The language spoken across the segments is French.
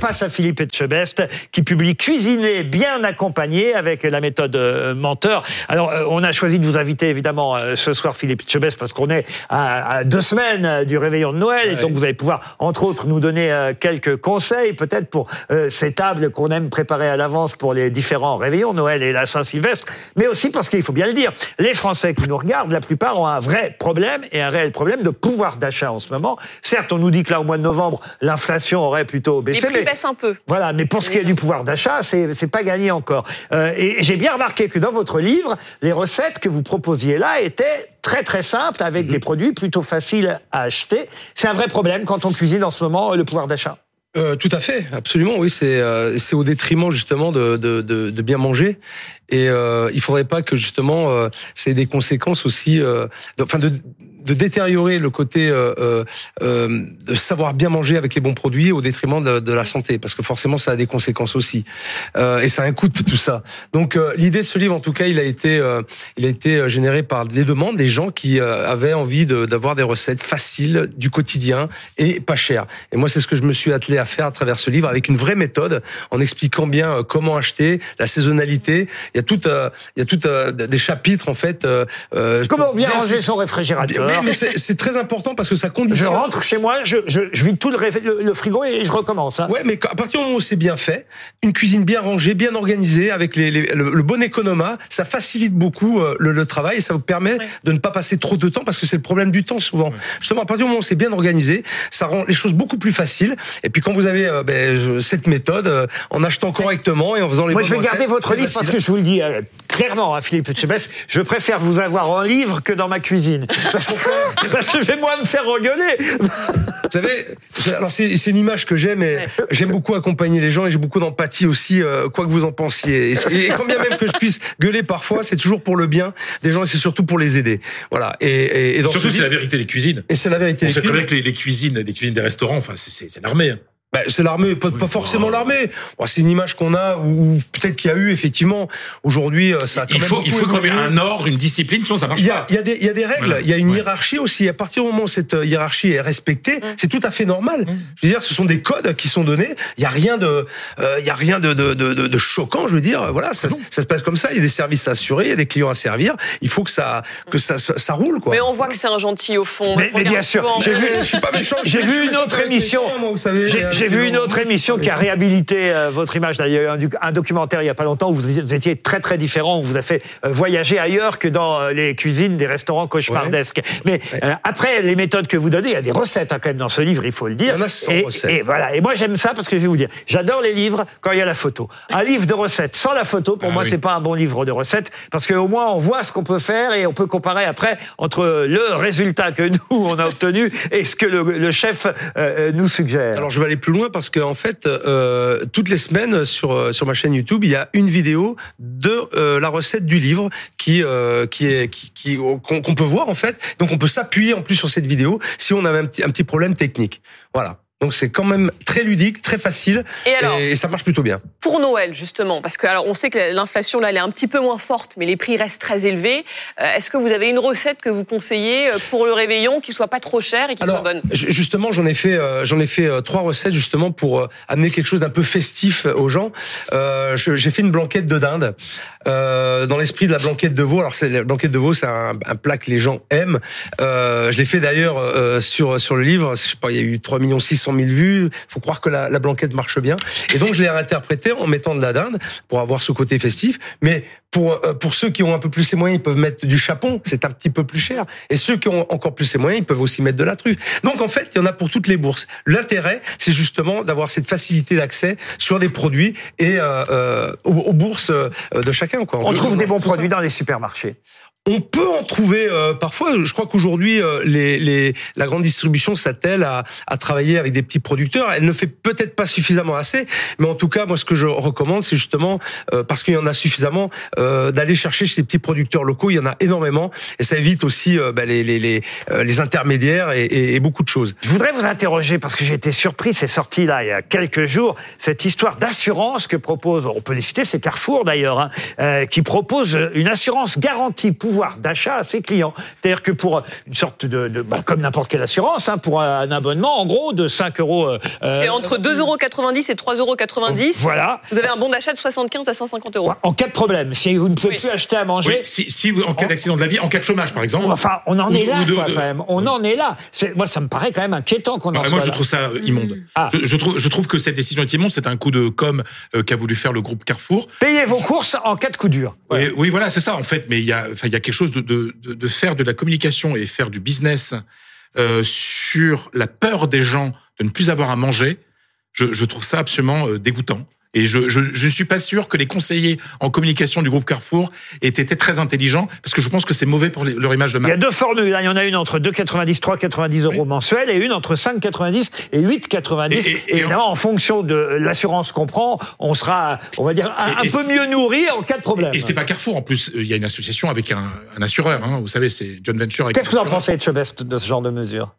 passe à Philippe Etchebest qui publie Cuisiner bien accompagné avec la méthode euh, menteur. Alors, euh, on a choisi de vous inviter évidemment euh, ce soir, Philippe Etchebest, parce qu'on est à, deux semaines du réveillon de Noël et donc vous allez pouvoir, entre autres, nous donner quelques conseils peut-être pour ces tables qu'on aime préparer à l'avance pour les différents réveillons, Noël et la Saint-Sylvestre, mais aussi parce qu'il faut bien le dire, les Français qui nous regardent, la plupart ont un vrai problème et un réel problème de pouvoir d'achat en ce moment. Certes, on nous dit que là, au mois de novembre, l'inflation aurait plutôt baissé. mais- un peu. voilà, mais pour ce qui est du pouvoir d'achat, c'est c'est pas gagné encore. Euh, et j'ai bien remarqué que dans votre livre, les recettes que vous proposiez là étaient très très simples avec des produits plutôt faciles à acheter. C'est un vrai problème quand on cuisine en ce moment le pouvoir d'achat. Euh, tout à fait, absolument. Oui, c'est euh, c'est au détriment justement de, de, de, de bien manger. Et euh, il faudrait pas que justement euh, ça ait des conséquences aussi, euh, de- enfin de, de détériorer le côté euh, euh, euh, de savoir bien manger avec les bons produits au détriment de, de la santé, parce que forcément ça a des conséquences aussi. Euh, et ça a un coût tout ça. Donc euh, l'idée de ce livre, en tout cas, il a été euh, il a été généré par des demandes, des gens qui avaient envie de- d'avoir des recettes faciles du quotidien et pas chères. Et moi, c'est ce que je me suis attelé à faire à travers ce livre avec une vraie méthode, en expliquant bien comment acheter, la saisonnalité. Il y a tout, euh, il y a tout euh, des chapitres en fait. Comment bien ranger son réfrigérateur Oui, mais c'est c'est très important parce que ça Je conditionne. rentre chez moi, je, je, je vide tout le, le- le frigo et je recommence. hein. Ouais, mais à partir du moment où c'est bien fait, une cuisine bien rangée, bien organisée, avec les, les- le, le bon économat, ça facilite beaucoup euh, le, le travail et ça vous permet Ouais. de ne pas passer trop de temps parce que c'est le problème du temps souvent. Justement, à partir du moment où c'est bien organisé, ça rend les choses beaucoup plus faciles. Et puis quand vous avez euh, ben, je- cette méthode, euh, en achetant correctement et en faisant les Moi, bonnes je vais garder votre livre parce que je vous le dis euh, clairement, hein, Philippe Etchebest, je préfère vous avoir en livre que dans ma cuisine. Parce que, parce que je vais moi me faire engueuler. Vous savez, c'est- alors c'est c'est une image que j'aime et j'aime beaucoup accompagner les gens et j'ai beaucoup d'empathie aussi, euh, quoi que vous en pensiez. Et, et quand bien même que je puisse gueuler parfois, c'est toujours pour le bien des gens et c'est surtout pour les aider. Voilà. Et, et, et dans Surtout, ce c'est la vérité des cuisines. et c'est la vérité. On des sait très cuisines. bien que les, les cuisines, les cuisines des restaurants, enfin, c'est- c'est c'est l'armée. hein. Bah, c'est l'armée, pas, pas forcément l'armée. Bon, c'est une image qu'on a ou peut-être qu'il y a eu effectivement. Aujourd'hui, euh, ça a quand Il même faut, il faut quand même un ordre, une discipline, sinon ça marche Il y, a, pas. il, y a des, il y a des règles, Voilà. il y a une Ouais. hiérarchie aussi. À partir du moment où cette euh, hiérarchie est respectée, Mm. c'est tout à fait normal. Mm. Je veux dire, ce sont des codes qui sont donnés. Il y a rien de, euh, il y a rien de, de, de, de- de choquant. Je veux dire, voilà, ça, ça se passe comme ça. Il y a des services à assurer, il y a des clients à servir. Il faut que ça, que ça, ça, ça roule, quoi. Mais on voit que c'est un gentil au fond. Mais- bien sûr, j'ai vu- je suis pas méchant. J'ai vu une autre émission. clients, moi, vous savez. J'ai vu une autre émission qui a réhabilité euh, votre image. Il y a eu un, doc- un documentaire il y a pas longtemps où vous étiez très très différent, où vous a fait euh, voyager ailleurs que dans euh, les cuisines des restaurants cauchemardesques. Mais euh, après les méthodes que vous donnez, il y a des recettes hein, quand même dans ce livre, il faut le dire. Il y en a 100 et, recettes. et voilà. Et moi j'aime ça parce que je vais vous dire, j'adore les livres quand il y a la photo. Un livre de recettes sans la photo, pour Ah moi oui. c'est pas un bon livre de recettes parce qu'au moins on voit ce qu'on peut faire et on peut comparer après entre le résultat que nous on a obtenu et ce que le, le chef euh, nous suggère. Alors je vais aller plus loin parce que en fait, euh, toutes les semaines sur euh, sur ma chaîne YouTube, il y a une vidéo de euh, la recette du livre qui euh, qui est qui qu'on peut voir en fait. Donc on peut s'appuyer en plus sur cette vidéo si on avait un petit un petit problème technique. Voilà. Donc c'est quand même très ludique, très facile Et alors, et ça marche plutôt bien. pour Noël justement, parce que alors on sait que l'inflation là elle est un petit peu moins forte, mais les prix restent très élevés. Euh, Est-ce que vous avez une recette que vous conseillez euh, pour le réveillon qui soit pas trop chère et qui soit bonne? ju- justement, j'en ai fait euh, j'en ai fait euh, trois recettes justement pour amener quelque chose d'un peu festif aux gens. J'ai fait une blanquette de dinde dans l'esprit de la blanquette de veau. Alors c'est la blanquette de veau, c'est un, un plat que les gens aiment. Je l'ai fait d'ailleurs sur sur le livre. Je sais pas, il y a eu 3 millions 600 000 vues. Faut croire que la, la blanquette marche bien. Et donc je l'ai réinterprété en mettant de la dinde pour avoir ce côté festif. Mais pour euh, pour ceux qui ont un peu plus les moyens, ils peuvent mettre du chapon. C'est un petit peu plus cher. Et ceux qui ont encore plus les moyens, ils peuvent aussi mettre de la truffe. Donc en fait, il y en a pour toutes les bourses. L'intérêt, c'est justement d'avoir cette facilité d'accès sur des produits et euh, euh, aux, aux bourses de chacun. Quoi. On trouve des bons produits dans les supermarchés. On peut en trouver euh, parfois. Je crois qu'aujourd'hui, euh, la grande distribution s'attelle à, travailler avec des petits producteurs. Elle ne fait peut-être pas suffisamment assez, mais en tout cas, moi, ce que je recommande, c'est justement euh, parce qu'il y en a suffisamment d'aller chercher chez les petits producteurs locaux. Il y en a énormément, et ça évite aussi bah, les, intermédiaires et, beaucoup de choses. Je voudrais vous interroger parce que j'ai été surpris, c'est sorti là il y a quelques jours, cette histoire d'assurance que propose, on peut les citer, c'est Carrefour d'ailleurs, hein, qui propose une assurance garantie pouvoir pouvoir d'achat à ses clients. C'est-à-dire que pour une sorte de, de bah, comme n'importe quelle assurance, hein, pour un abonnement, en gros, de 5 euros. euh, C'est entre 2,90€ et 3,90€. Voilà. Vous avez un bon d'achat de 75 à 150 euros. En cas de problème, si vous ne pouvez Oui. plus acheter à manger, Oui, si, en cas d'accident de la vie, en cas de chômage par exemple. Enfin, on en Ou- est là, de- quoi, de- quand même. On en est là. Moi, ça me paraît quand même inquiétant qu'on en Ah, soit moi, je là. trouve ça euh, immonde. Ah. Je, je trouve, je trouve que cette décision est immonde. C'est un coup de com euh, qu'a voulu faire le groupe Carrefour. Payez vos courses en cas de coup dur. Oui, oui, voilà, c'est ça en fait. Mais il y a, enfin, il y a quelque chose de, de, de, faire de la communication et faire du business euh, sur la peur des gens de ne plus avoir à manger. Je, je trouve ça absolument euh, dégoûtant. Et je, je, je ne suis pas sûr que les conseillers en communication du groupe Carrefour aient été très intelligents, parce que je pense que c'est mauvais pour leur image de Il y a marque. deux formules. hein. Il y en a une entre 2,90, 3,90 euros Oui. mensuels et une entre 5,90 et 8,90. Et- Et, et- évidemment, en fonction de l'assurance qu'on prend, on sera, on va dire, un, Et- un et peu mieux nourri en cas de problème. Et c'est pas Carrefour en plus. Il y a une association avec un, un assureur. Hein, vous savez, c'est John Venture. Qu'est-ce que vous en pensez, de ce genre de mesure?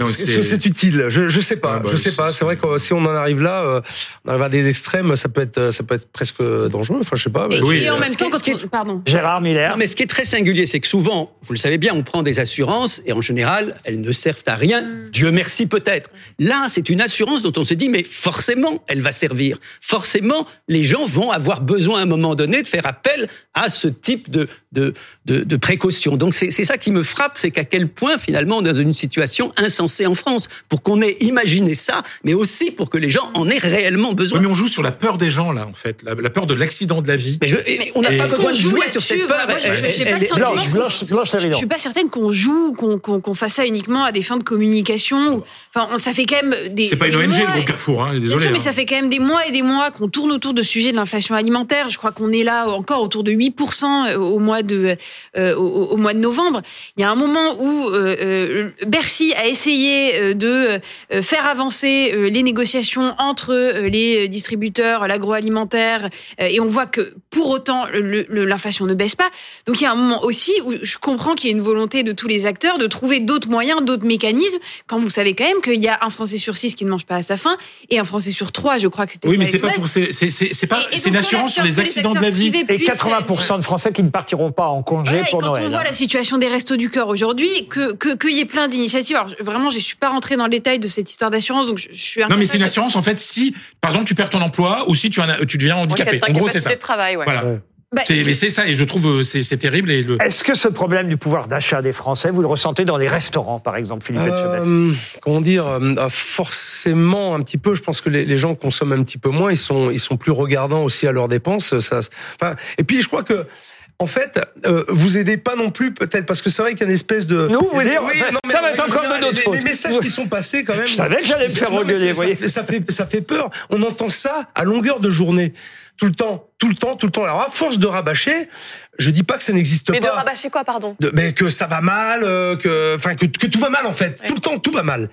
Est-ce c'est- que c'est utile? Je je sais pas. Ah bah, je sais c'est- pas. C'est vrai que si on en arrive là, euh, on arrive à des extrêmes, ça peut être ça peut être presque dangereux. Enfin, je sais pas. mais- Et, Oui, et en euh, même temps, quand on... Pardon. Gérard Miller Non, mais ce qui est très singulier, c'est que souvent, vous le savez bien, on prend des assurances et en général, elles ne servent à rien. Dieu merci peut-être. Là, c'est une assurance dont on se dit, mais forcément, elle va servir. Forcément, les gens vont avoir besoin à un moment donné de faire appel à ce type de, de, de, de précaution. Donc c'est c'est ça qui me frappe, c'est qu'à quel point finalement on est dans une situation insensée en France pour qu'on ait imaginé ça, mais aussi pour que les gens en aient réellement Oui, besoin. mais on joue sur la peur des gens là, en fait, la, la peur de l'accident de la vie. Mais je- et on n'a pas besoin qu'on de joue jouer sur cette peur. Moi, je- elle- elle- Blanche, Blanche, Blanche Lévy, suis pas certaine qu'on joue, qu'on fasse ça uniquement à des fins de communication. Enfin, on- ça fait quand même des. C'est pas une ONG, le groupe Carrefour, hein, Bien désolé. sûr, mais hein. ça fait quand même des mois et des mois qu'on tourne autour de ce sujet de l'inflation alimentaire. Je crois qu'on est là encore autour de 8% au mois de euh, au, au mois de novembre. Il y a un moment où euh, euh, Bercy a essayé euh, de euh, faire avancer euh, les négociations entre les distributeurs, l'agroalimentaire, et on voit que pour autant l'inflation ne baisse pas. Donc il y a un moment aussi où je comprends qu'il y a une volonté de tous les acteurs de trouver d'autres moyens, d'autres mécanismes, quand vous savez quand même qu'il y a un Français sur six qui ne mange pas à sa faim et un Français sur trois, je crois que c'était Oui, mais c'est pas pour, c'est c'est- pas, c'est une quand assurance sur les accidents de la vie. Et puissent- 80% de Français qui ne partiront pas en congé Voilà, et pour quand Noël. on voit la situation des restos du cœur aujourd'hui, que que- qu'il y ait plein d'initiatives. Alors je- vraiment, je suis pas rentrée dans le détail de cette histoire d'assurance, donc je, je suis. Non, mais c'est une assurance en fait si, par exemple, tu perds ton emploi ou si tu, en as- tu deviens handicapé. En gros, c'est ça. de travail, ouais. Voilà. Ouais. Bah, C'est- Mais c'est ça, et je trouve euh, c'est terrible. Et le... Est-ce que ce problème du pouvoir d'achat des Français, vous le ressentez dans les restaurants, par exemple, Philippe Euh, comment dire euh, euh, Forcément un petit peu. Je pense que les, les gens consomment un petit peu moins. Ils sont ils sont plus regardants aussi à leurs dépenses. Ça, enfin, et puis je crois que. En fait, euh, vous aidez pas non plus, peut-être, parce que c'est vrai qu'il y a une espèce de. Nous, vous voulez dire, Oui, ça- non, mais ça va être encore de notre faute. Les messages qui sont passés, quand même. Je savais que j'allais me faire engueuler, vous voyez. Ça fait, ça fait peur. On entend ça à longueur de journée. Tout le temps, tout le temps, tout le temps. Alors, à force de rabâcher, je dis pas que ça n'existe Mais de pas. rabâcher quoi, pardon de- mais que ça va mal, euh, que, enfin que, que tout va mal en fait, Ouais. tout le temps tout va mal.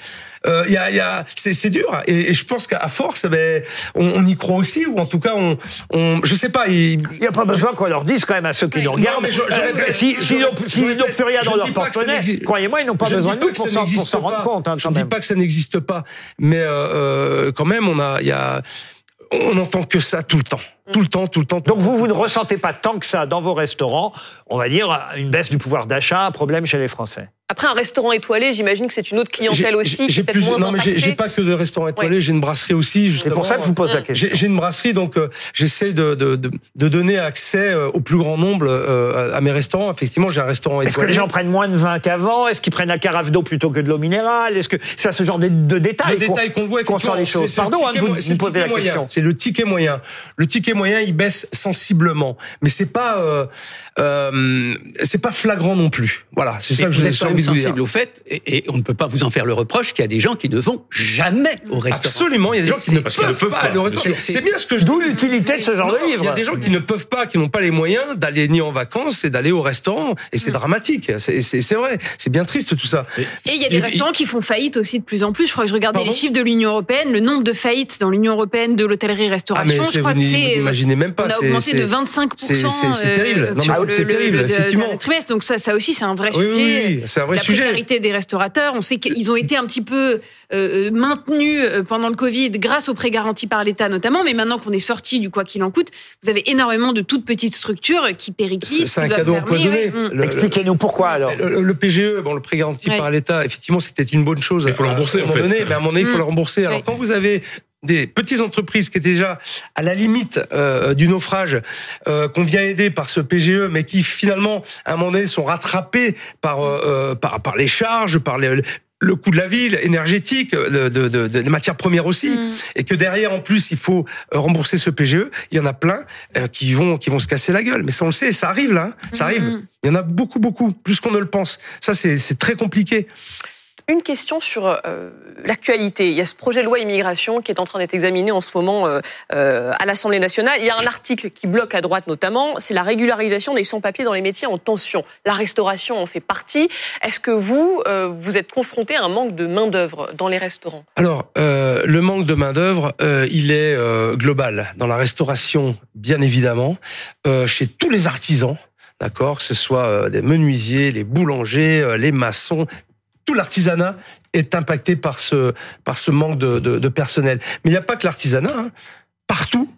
Euh, Il y a, y a, c'est, c'est dur et, et je pense qu'à force, ben, on, on y croit aussi ou en tout cas on, on je sais pas. il- n'y a pas besoin qu'on leur dise quand même à ceux qui nous Non, regardent. mais je- je euh, répète, si- S'ils n'ont plus rien dans leur pas porte-monnaie, croyez-moi, ils n'ont pas je besoin de nous pour s'en rendre pas. compte. hein, Je ne dis pas que ça n'existe pas, mais euh, euh, quand même on a, il y a, on entend que ça tout le temps, tout le temps, tout le temps. tout Donc vous, vous ne ressentez pas tant que ça dans vos restaurants, on va dire, une baisse du pouvoir d'achat, un problème chez les Français. Après, un restaurant étoilé, j'imagine que c'est une autre clientèle aussi, J'ai plus, moins non mais j'ai pas que de restaurants étoilés, j'ai une brasserie aussi. C'est pour ça que je vous pose la question. J'ai une brasserie, donc euh, j'essaie de, de, de, de donner accès euh, au plus grand nombre euh, à mes restaurants. Effectivement, j'ai un restaurant Est-ce que étoilé. les gens prennent moins de vin qu'avant? Est-ce qu'ils prennent la carafe d'eau plutôt que de l'eau minérale? Est-ce que c'est à ce genre de, de détails le qu'on- détail qu'on voit, qu'on sent les choses c'est- c'est le Pardon hein, vous, vous le poser la moyen. question. C'est le ticket moyen. Le ticket moyen, il baisse sensiblement, mais c'est pas, euh, euh, c'est pas flagrant non plus. Voilà, c'est ça que je vous vous ai êtes quand envie même de vous dire. sensible au fait, et, et on ne peut pas vous en faire le reproche qu'il y a des gens qui ne vont jamais au restaurant. Absolument, il y a des gens qui ne peuvent pas pas, aller au restaurant. C'est bien ce que je D'où l'utilité de ce genre Non, de Il y livre. a des gens qui ne peuvent pas, qui n'ont pas les moyens d'aller ni en vacances et d'aller au restaurant. Et c'est dramatique. C'est- C'est c'est vrai. C'est bien triste tout ça. Et il y a des Et- restaurants qui font faillite aussi de plus en plus. Je crois que je regardais Pardon les chiffres de l'Union européenne, le nombre de faillites dans l'Union européenne de Ah l'hôtellerie-restauration. mais je crois vous que c'est. n'imaginez même pas. On a c'est- augmenté de 25% c'est- c'est euh, terrible. Non, mais le- terrible, le- effectivement. trimestre. Donc ça, ça aussi, c'est un vrai Oui, sujet. oui, oui. C'est un vrai la sujet. précarité des restaurateurs. On sait qu'ils ont été un petit peu euh, maintenus euh, pendant le Covid grâce aux prêts garantis par l'État notamment, mais maintenant qu'on est sorti du quoi qu'il en coûte, vous avez énormément de toutes petites structures qui périclitent, C'est un cadeau fermer, empoisonné. Le- Expliquez-nous pourquoi alors. Le, PGE, bon, le prêt garanti Ouais. par l'État, effectivement, c'était une bonne chose. Il faut le rembourser, à un en moment fait. donné, mais à un moment donné, il faut Mm. le rembourser. Alors, Ouais. quand vous avez des petites entreprises qui étaient déjà à la limite euh, du naufrage, euh, qu'on vient aider par ce PGE, mais qui finalement, à un moment donné, sont rattrapés par euh, euh, par, par les charges, par les, le coût de la ville, énergétique, de, de, de- des matières premières aussi, Mm. et que derrière, en plus, il faut euh, rembourser ce PGE. Il y en a plein euh, qui vont qui vont se casser la gueule. Mais ça, on le sait, ça arrive là, hein. ça arrive. Mm. Il y en a beaucoup, beaucoup, plus qu'on ne le pense. Ça, c'est c'est très compliqué. Une question sur euh, l'actualité. Il y a ce projet de loi immigration qui est en train d'être examiné en ce moment euh, euh, à l'Assemblée nationale. Il y a un article qui bloque à droite notamment, c'est la régularisation des sans-papiers dans les métiers en tension. La restauration en fait partie. Est-ce que vous, euh, vous êtes confronté à un manque de main-d'œuvre dans les restaurants? Alors, euh, le manque de main d'œuvre, euh, il est euh, global dans la restauration, bien évidemment, euh, chez tous les artisans, d'accord, que ce soit euh, des menuisiers, les boulangers, euh, les maçons, tout l'artisanat est impacté par ce par ce manque de, de, de personnel. Mais il n'y a pas que l'artisanat. hein. Partout,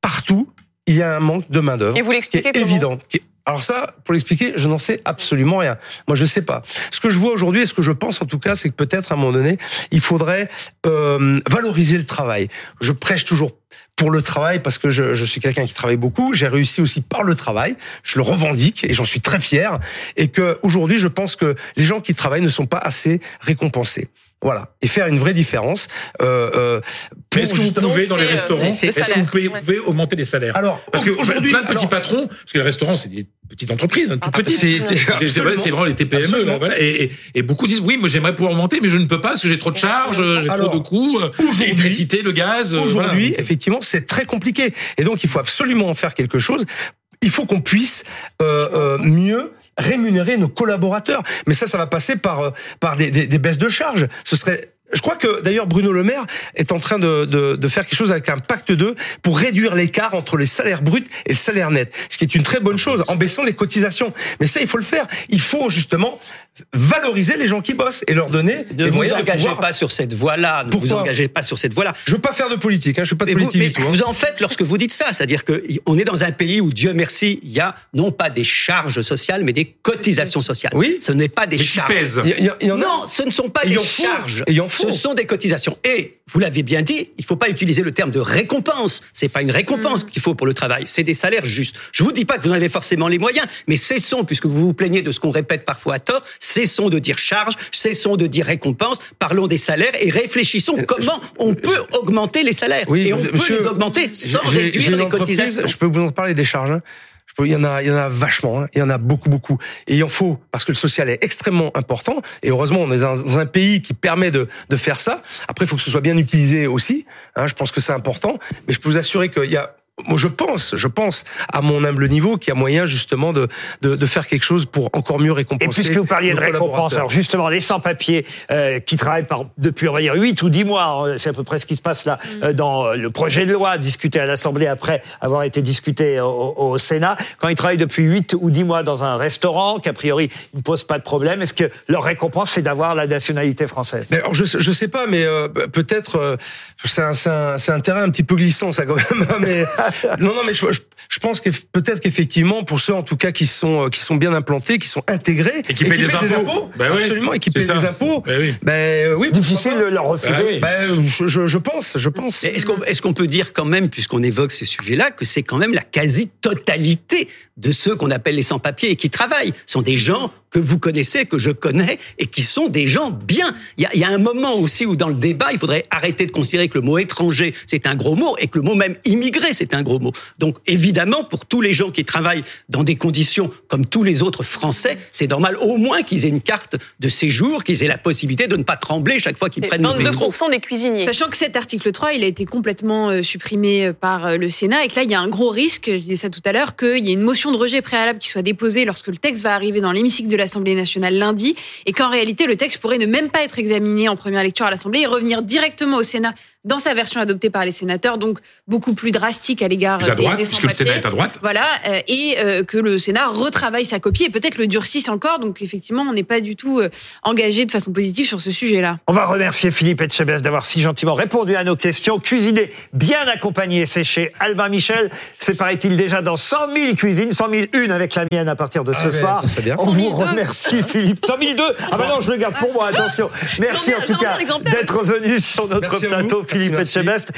partout, il y a un manque de main d'œuvre Et vous qui l'expliquez est évident. qui est- Alors ça, pour l'expliquer, je n'en sais absolument rien. Moi, je sais pas. Ce que je vois aujourd'hui, et ce que je pense en tout cas, c'est que peut-être à un moment donné, il faudrait euh, valoriser le travail. Je prêche toujours pour le travail parce que je, je suis quelqu'un qui travaille beaucoup. J'ai réussi aussi par le travail. Je le revendique et j'en suis très fier. Et que aujourd'hui, je pense que les gens qui travaillent ne sont pas assez récompensés. Voilà. Et faire une vraie différence. Euh, euh, Est-ce que vous pouvez dans les euh, restaurants, c'est est-ce que salaire, vous pouvez, ouais. pouvez augmenter les salaires Alors, Parce que aujourd'hui, plein de petits alors- patrons, parce que les restaurants c'est des petites entreprises, hein, toutes Ah, petites. c'est- vrai, vraiment les TPME. Là, voilà. et, et, et beaucoup disent oui, moi j'aimerais pouvoir augmenter, mais je ne peux pas parce que j'ai trop de charges, j'ai trop de coûts, euh, l'électricité, le gaz. euh, Aujourd'hui, voilà. effectivement, c'est très compliqué. Et donc, il faut absolument en faire quelque chose. Il faut qu'on puisse euh, euh, mieux rémunérer nos collaborateurs. Mais ça, ça va passer par euh, par des, des, des baisses de charges. Ce serait je crois que d'ailleurs Bruno Le Maire est en train de, de, de faire quelque chose avec un pacte 2 pour réduire l'écart entre les salaires bruts et le salaire net, ce qui est une très bonne chose en baissant les cotisations. Mais ça, il faut le faire. Il faut justement valoriser les gens qui bossent et leur donner Ne les vous moyens de engagez pouvoir- pas sur cette voie-là. Ne vous engagez pas sur cette voie-là. Je veux pas faire de politique. Hein, je fais pas de Mais vous, politique mais du tout. hein. vous en faites lorsque vous dites ça, c'est-à-dire que on est dans un pays où Dieu merci, il y a non pas des charges sociales, mais des cotisations sociales. Oui. ce n'est pas des Mais qui charges. pèsent. Il y a- il en a- Non, ce ne sont pas des charges. Ce sont des cotisations. Et vous l'avez bien dit, il faut pas utiliser le terme de récompense. C'est pas une récompense qu'il faut pour le travail. C'est des salaires justes. Je vous dis pas que vous en avez forcément les moyens, mais cessons, puisque vous vous plaignez de ce qu'on répète parfois à tort, cessons de dire charge, cessons de dire récompense. Parlons des salaires et réfléchissons comment on peut augmenter les salaires. Oui, et on monsieur, peut les augmenter sans réduire les cotisations. Je peux vous en parler des charges. hein. Il y en a, il y en a vachement. hein. Il y en a beaucoup, beaucoup. Et il en faut parce que le social est extrêmement important. Et heureusement, on est dans un pays qui permet de, de faire ça. Après, il faut que ce soit bien utilisé aussi. hein. Je pense que c'est important. Mais je peux vous assurer qu'il y a moi, je pense, je pense, à mon humble niveau, qu'il y a moyen justement de, de, de faire quelque chose pour encore mieux Et récompenser. puisque vous parliez de récompense, alors justement, les sans-papiers euh, qui travaillent par, depuis, on va dire, 8 ou 10 mois, hein, c'est à peu près ce qui se passe là, euh, dans euh, le projet de loi discuté à l'Assemblée après avoir été discuté au, au Sénat. Quand ils travaillent depuis 8 ou 10 mois dans un restaurant, qu'a priori, ils ne posent pas de problème, est-ce que leur récompense, c'est d'avoir la nationalité française? Mais alors, je je sais pas, mais euh, peut-être euh, c'est un, c'est un, c'est un terrain un petit peu glissant ça quand même. hein, mais non non mais je, je, je pense que peut-être qu'effectivement pour ceux en tout cas qui sont euh, qui sont bien implantés, qui sont intégrés Et qui payent des impôts. Ben oui, absolument, et qui ça. des impôts. Ben oui. Ben oui. Difficile de leur refuser. Oui. Ben, je, je, je pense, je pense. Est-ce qu'on est-ce qu'on peut dire quand même, puisqu'on évoque ces sujets-là, que c'est quand même la quasi-totalité de ceux qu'on appelle les sans-papiers et qui travaillent sont des gens que vous connaissez, que je connais, et qui sont des gens bien. Il y a, il y a un moment aussi où dans le débat, il faudrait arrêter de considérer que le mot étranger, c'est un gros mot, et que le mot même immigré, c'est un gros mot. Donc évidemment, pour tous les gens qui travaillent dans des conditions comme tous les autres Français, c'est normal au moins qu'ils aient une carte de séjour, qu'ils aient la possibilité de ne pas trembler chaque fois qu'ils prennent le métro. 22% des cuisiniers. Sachant que cet article 3, il a été complètement euh, supprimé euh, par euh, le Sénat et que là, il y a un gros risque, je disais ça tout à l'heure, qu'il y ait une motion de rejet préalable qui soit déposée lorsque le texte va arriver dans l'hémicycle de l'Assemblée nationale lundi et qu'en réalité, le texte pourrait ne même pas être examiné en première lecture à l'Assemblée et revenir directement au Sénat dans sa version adoptée par les sénateurs, donc beaucoup plus drastique à l'égard Plus à des- droite, des puisque le. Sénat est à droite. Voilà, euh, et euh, que le Sénat retravaille sa copie et peut-être le durcisse encore. Donc effectivement, on n'est pas du tout euh, engagé de façon positive sur ce sujet-là. On va remercier Philippe Etchebest d'avoir si gentiment répondu à nos questions. Cuisiner bien accompagné, c'est chez Albin Michel. C'est paraît-il déjà dans 100 000 cuisines, 100 000 une avec la mienne à partir de ce Ah ouais, soir. ça bien. On 100 002. vous remercie Philippe. 100 002 Ah bah non, je le garde pour moi, attention. Merci en tout cas d'être venu sur notre Merci à vous. plateau, Philippe. Etchebest.